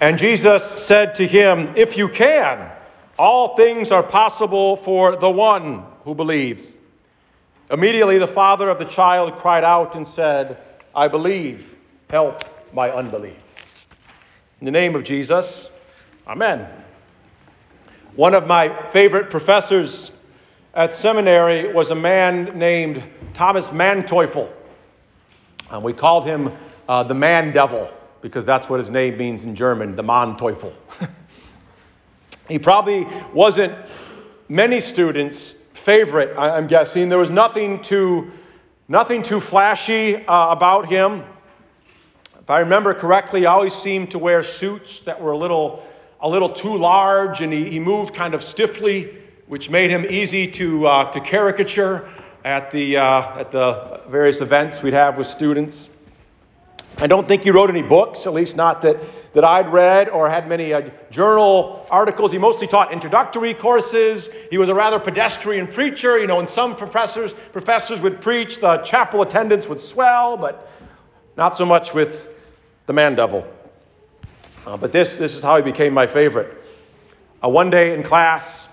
And Jesus said to him, If you can, all things are possible for the one who believes. Immediately the father of the child cried out and said, I believe, help my unbelief. In the name of Jesus, Amen. One of my favorite professors at seminary was a man named Thomas Manteuffel. And we called him uh, the man devil because that's what his name means in German, the Manteuffel. he probably wasn't many students' favorite, I'm guessing. There was nothing too, nothing too flashy uh, about him. If I remember correctly, he always seemed to wear suits that were a little, a little too large, and he, he moved kind of stiffly, which made him easy to, uh, to caricature at the, uh, at the various events we'd have with students. I don't think he wrote any books, at least not that, that I'd read or had many uh, journal articles. He mostly taught introductory courses. He was a rather pedestrian preacher. You know, and some professors, professors would preach, the chapel attendance would swell, but not so much with the man devil. Uh, but this, this is how he became my favorite. Uh, one day in class,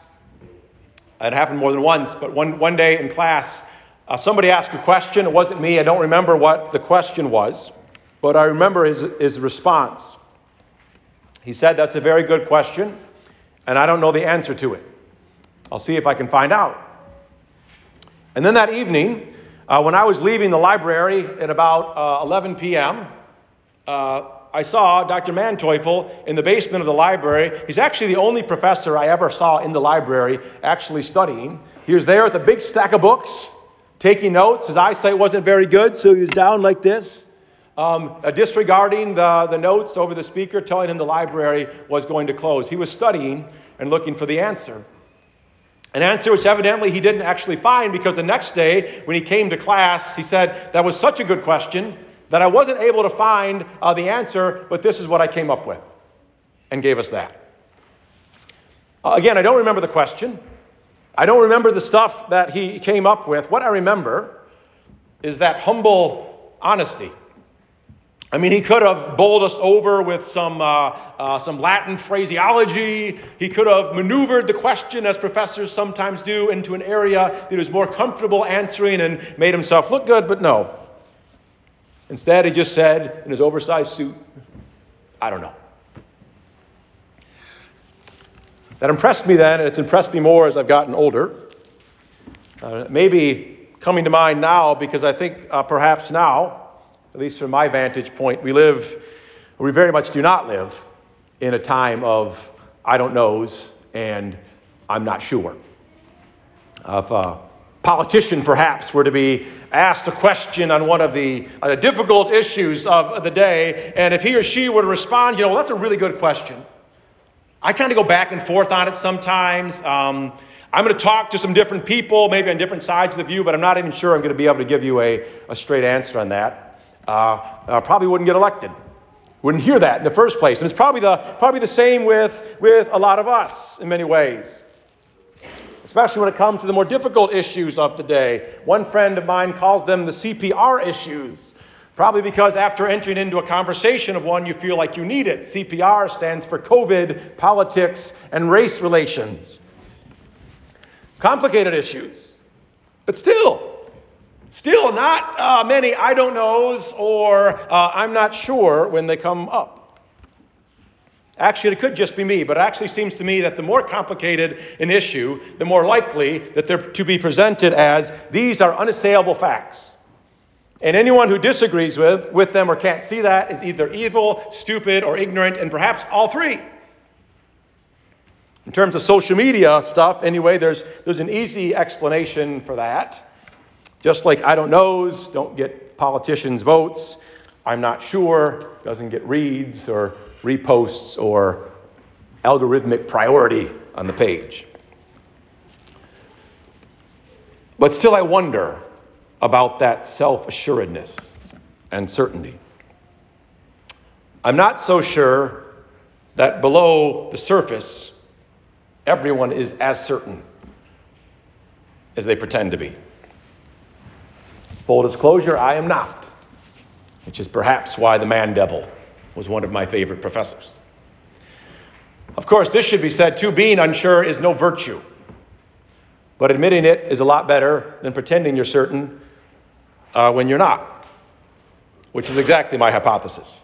it happened more than once, but one, one day in class, uh, somebody asked a question. It wasn't me. I don't remember what the question was. But I remember his, his response. He said, That's a very good question, and I don't know the answer to it. I'll see if I can find out. And then that evening, uh, when I was leaving the library at about uh, 11 p.m., uh, I saw Dr. Manteuffel in the basement of the library. He's actually the only professor I ever saw in the library actually studying. He was there with a big stack of books, taking notes. His eyesight wasn't very good, so he was down like this um, uh, disregarding the, the notes over the speaker, telling him the library was going to close. He was studying and looking for the answer. An answer which evidently he didn't actually find because the next day, when he came to class, he said, That was such a good question that I wasn't able to find uh, the answer, but this is what I came up with, and gave us that. Uh, again, I don't remember the question. I don't remember the stuff that he came up with. What I remember is that humble honesty I mean, he could have bowled us over with some, uh, uh, some Latin phraseology. He could have maneuvered the question, as professors sometimes do, into an area that was more comfortable answering and made himself look good, but no. Instead, he just said in his oversized suit, I don't know. That impressed me then, and it's impressed me more as I've gotten older. Uh, maybe coming to mind now because I think uh, perhaps now at least from my vantage point, we live, we very much do not live in a time of I don't knows and I'm not sure. If a politician perhaps were to be asked a question on one of the uh, difficult issues of the day, and if he or she were to respond, you know, well, that's a really good question. I kind of go back and forth on it sometimes. Um, I'm going to talk to some different people, maybe on different sides of the view, but I'm not even sure I'm going to be able to give you a, a straight answer on that uh, uh, probably wouldn't get elected. Wouldn't hear that in the first place. And it's probably the, probably the same with, with a lot of us in many ways, especially when it comes to the more difficult issues of the day. One friend of mine calls them the CPR issues. Probably because after entering into a conversation of one, you feel like you need it. CPR stands for COVID, politics, and race relations. Complicated issues. But still, Still, not uh, many I don't knows or uh, I'm not sure when they come up. Actually, it could just be me, but it actually seems to me that the more complicated an issue, the more likely that they're to be presented as these are unassailable facts. And anyone who disagrees with, with them or can't see that is either evil, stupid, or ignorant, and perhaps all three. In terms of social media stuff, anyway, there's, there's an easy explanation for that. Just like I don't knows don't get politicians' votes, I'm not sure doesn't get reads or reposts or algorithmic priority on the page. But still, I wonder about that self assuredness and certainty. I'm not so sure that below the surface, everyone is as certain as they pretend to be. Full disclosure, I am not, which is perhaps why the man devil was one of my favorite professors. Of course, this should be said too being unsure is no virtue. But admitting it is a lot better than pretending you're certain uh, when you're not, which is exactly my hypothesis.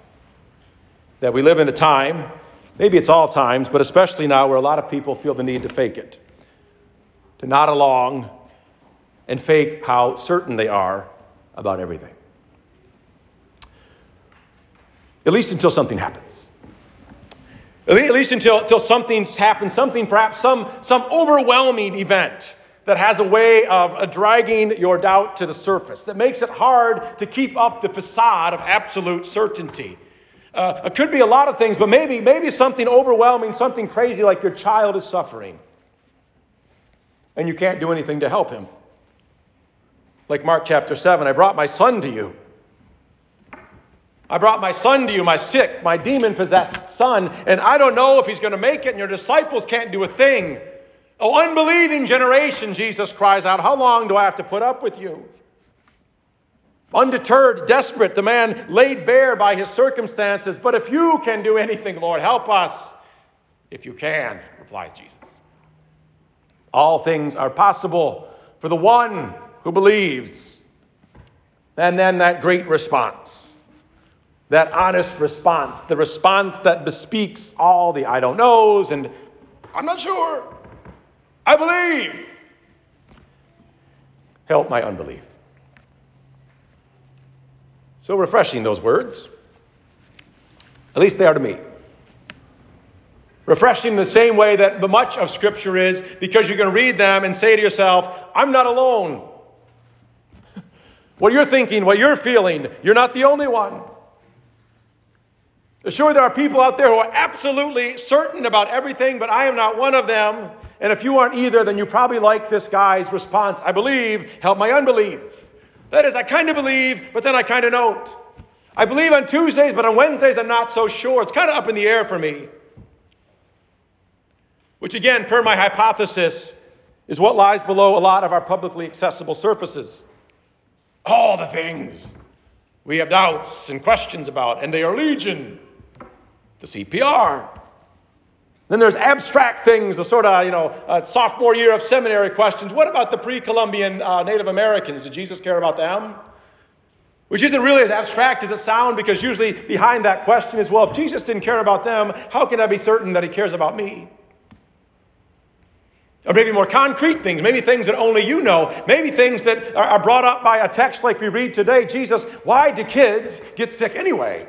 That we live in a time, maybe it's all times, but especially now, where a lot of people feel the need to fake it, to nod along and fake how certain they are about everything. At least until something happens. At least until, until something's happened, something perhaps some, some overwhelming event that has a way of uh, dragging your doubt to the surface, that makes it hard to keep up the facade of absolute certainty. Uh, it could be a lot of things, but maybe, maybe something overwhelming, something crazy like your child is suffering, and you can't do anything to help him. Like Mark chapter 7, I brought my son to you. I brought my son to you, my sick, my demon possessed son, and I don't know if he's going to make it, and your disciples can't do a thing. Oh, unbelieving generation, Jesus cries out, how long do I have to put up with you? Undeterred, desperate, the man laid bare by his circumstances. But if you can do anything, Lord, help us. If you can, replies Jesus. All things are possible for the one who believes. And then that great response, that honest response, the response that bespeaks all the I don't knows and I'm not sure. I believe. Help my unbelief. So refreshing, those words. At least they are to me. Refreshing in the same way that much of Scripture is, because you can read them and say to yourself, I'm not alone. What you're thinking, what you're feeling, you're not the only one. Sure, there are people out there who are absolutely certain about everything, but I am not one of them. And if you aren't either, then you probably like this guy's response I believe, help my unbelief. That is, I kind of believe, but then I kind of don't. I believe on Tuesdays, but on Wednesdays I'm not so sure. It's kind of up in the air for me. Which, again, per my hypothesis, is what lies below a lot of our publicly accessible surfaces. All the things we have doubts and questions about, and they are legion the CPR. Then there's abstract things, the sort of, you know, uh, sophomore year of seminary questions. What about the pre Columbian uh, Native Americans? Did Jesus care about them? Which isn't really as abstract as it sounds because usually behind that question is well, if Jesus didn't care about them, how can I be certain that he cares about me? Or maybe more concrete things, maybe things that only you know, maybe things that are brought up by a text like we read today Jesus, why do kids get sick anyway?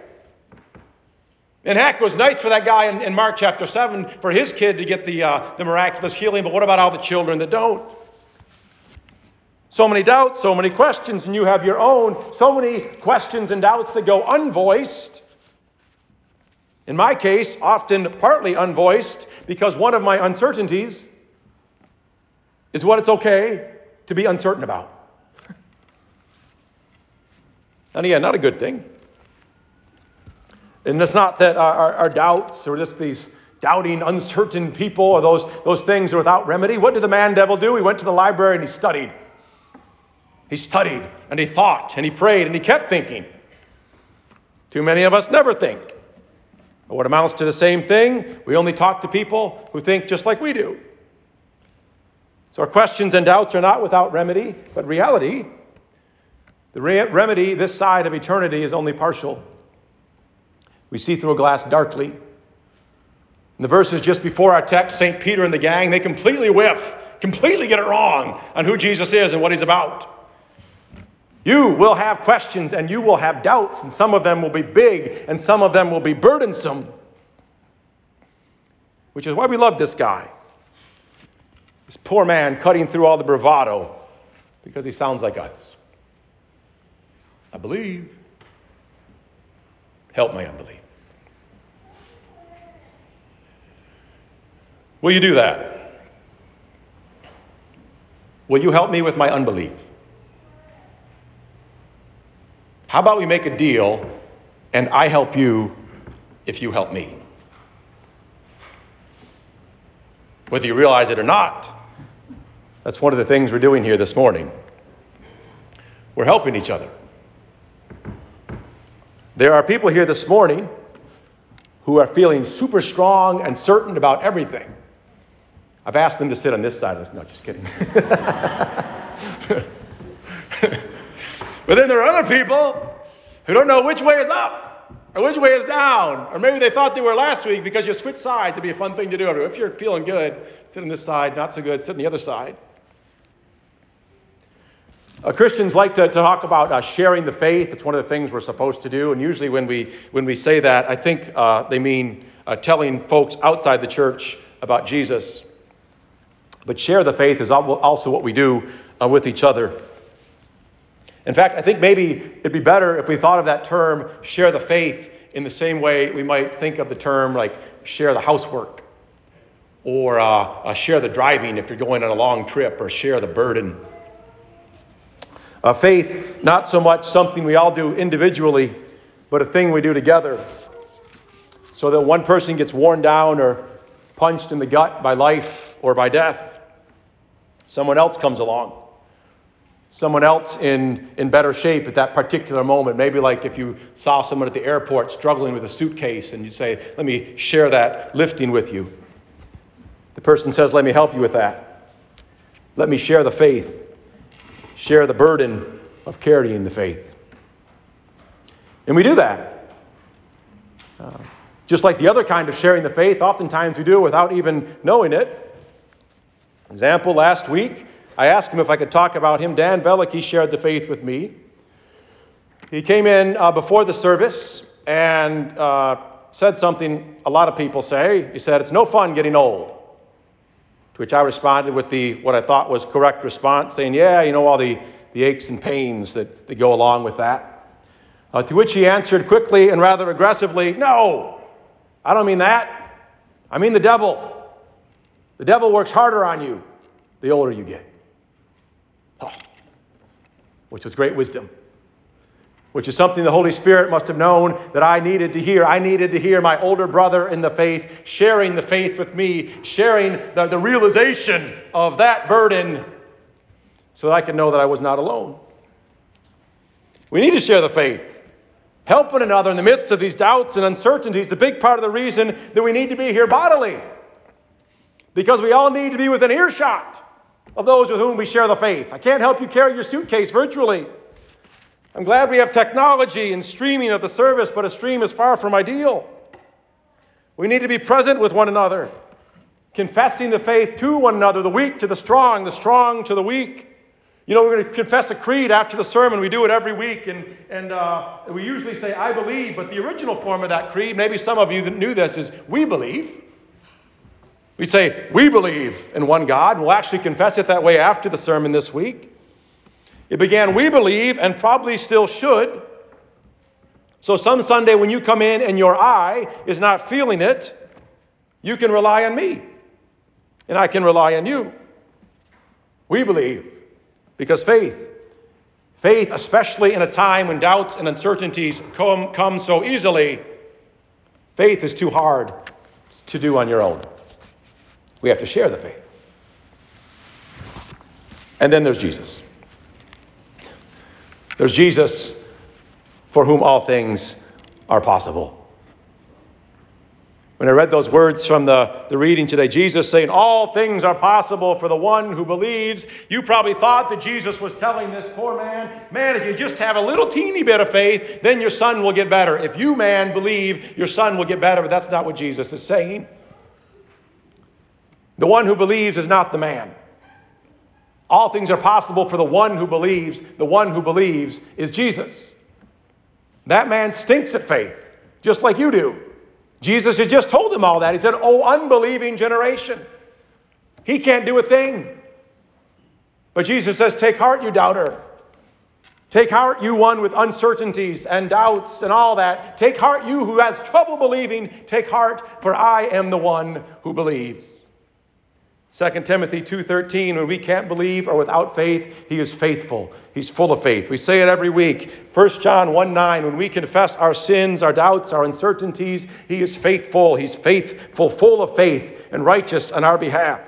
And heck, it was nice for that guy in, in Mark chapter 7 for his kid to get the, uh, the miraculous healing, but what about all the children that don't? So many doubts, so many questions, and you have your own, so many questions and doubts that go unvoiced. In my case, often partly unvoiced, because one of my uncertainties is what it's okay to be uncertain about. and again, not a good thing. And it's not that our, our, doubts or just these doubting, uncertain people or those, those things are without remedy. What did the man devil do? He went to the library and he studied. He studied and he thought and he prayed and he kept thinking. Too many of us never think. But what amounts to the same thing, we only talk to people who think just like we do. So our questions and doubts are not without remedy, but reality, the re- remedy this side of eternity is only partial. We see through a glass darkly. In the verses just before our text, St. Peter and the gang, they completely whiff, completely get it wrong on who Jesus is and what he's about. You will have questions and you will have doubts, and some of them will be big and some of them will be burdensome. Which is why we love this guy. This poor man cutting through all the bravado because he sounds like us. I believe. Help my unbelief. Will you do that? Will you help me with my unbelief? How about we make a deal and I help you if you help me? Whether you realize it or not, that's one of the things we're doing here this morning. We're helping each other. There are people here this morning who are feeling super strong and certain about everything. I've asked them to sit on this side of this. No, just kidding. but then there are other people who don't know which way is up or which way is down. Or maybe they thought they were last week because you switch sides. It'd be a fun thing to do. If you're feeling good, sit on this side. Not so good, sit on the other side. Uh, Christians like to, to talk about uh, sharing the faith. It's one of the things we're supposed to do. And usually, when we, when we say that, I think uh, they mean uh, telling folks outside the church about Jesus. But share the faith is also what we do uh, with each other. In fact, I think maybe it'd be better if we thought of that term, share the faith, in the same way we might think of the term like share the housework, or uh, share the driving if you're going on a long trip, or share the burden. Uh, faith, not so much something we all do individually, but a thing we do together. So that one person gets worn down or punched in the gut by life or by death, someone else comes along. Someone else in, in better shape at that particular moment. Maybe like if you saw someone at the airport struggling with a suitcase and you say, Let me share that lifting with you. The person says, Let me help you with that. Let me share the faith share the burden of carrying the faith. And we do that. Uh, just like the other kind of sharing the faith, oftentimes we do it without even knowing it. Example, last week, I asked him if I could talk about him. Dan Bellick, he shared the faith with me. He came in uh, before the service and uh, said something a lot of people say. He said, It's no fun getting old. To which I responded with the what I thought was correct response, saying, Yeah, you know, all the, the aches and pains that, that go along with that. Uh, to which he answered quickly and rather aggressively, No, I don't mean that. I mean the devil. The devil works harder on you the older you get. Which was great wisdom which is something the Holy Spirit must have known that I needed to hear. I needed to hear my older brother in the faith sharing the faith with me, sharing the, the realization of that burden so that I could know that I was not alone. We need to share the faith. Help one another in the midst of these doubts and uncertainties. The big part of the reason that we need to be here bodily. Because we all need to be within earshot of those with whom we share the faith. I can't help you carry your suitcase virtually. I'm glad we have technology and streaming of the service, but a stream is far from ideal. We need to be present with one another, confessing the faith to one another, the weak to the strong, the strong to the weak. You know, we're going to confess a creed after the sermon. We do it every week, and, and uh, we usually say, I believe, but the original form of that creed, maybe some of you that knew this, is we believe. We'd say, we believe in one God. We'll actually confess it that way after the sermon this week. It began, we believe, and probably still should. So, some Sunday when you come in and your eye is not feeling it, you can rely on me, and I can rely on you. We believe because faith, faith, especially in a time when doubts and uncertainties come, come so easily, faith is too hard to do on your own. We have to share the faith. And then there's Jesus. There's Jesus for whom all things are possible. When I read those words from the, the reading today, Jesus saying, All things are possible for the one who believes, you probably thought that Jesus was telling this poor man, Man, if you just have a little teeny bit of faith, then your son will get better. If you, man, believe, your son will get better. But that's not what Jesus is saying. The one who believes is not the man. All things are possible for the one who believes. The one who believes is Jesus. That man stinks at faith, just like you do. Jesus had just told him all that. He said, Oh, unbelieving generation. He can't do a thing. But Jesus says, Take heart, you doubter. Take heart, you one with uncertainties and doubts and all that. Take heart, you who has trouble believing. Take heart, for I am the one who believes. 2 Timothy 2:13 when we can't believe or without faith he is faithful. He's full of faith. We say it every week. 1 John 1:9 when we confess our sins our doubts our uncertainties he is faithful. He's faithful full of faith and righteous on our behalf.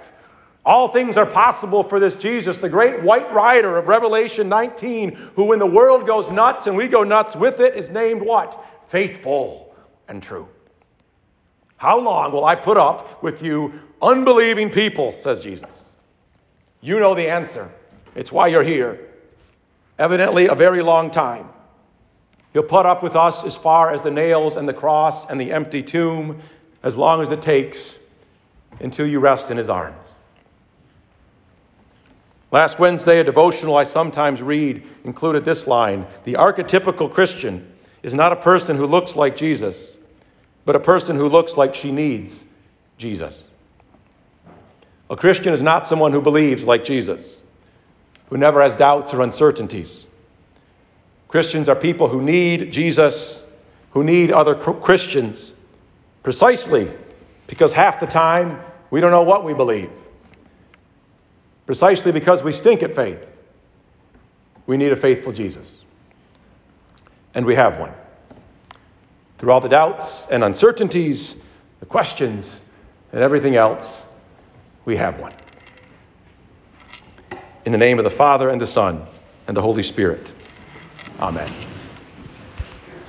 All things are possible for this Jesus the great white rider of Revelation 19 who when the world goes nuts and we go nuts with it is named what? Faithful and true How long will I put up with you unbelieving people? says Jesus. You know the answer. It's why you're here. Evidently, a very long time. He'll put up with us as far as the nails and the cross and the empty tomb, as long as it takes until you rest in his arms. Last Wednesday, a devotional I sometimes read included this line The archetypical Christian is not a person who looks like Jesus, but a person who looks like she needs Jesus. A Christian is not someone who believes like Jesus, who never has doubts or uncertainties. Christians are people who need Jesus, who need other Christians, precisely because half the time we don't know what we believe. Precisely because we stink at faith. We need a faithful Jesus. And we have one. Through all the doubts and uncertainties, the questions, and everything else, we have one. In the name of the Father, and the Son, and the Holy Spirit. Amen.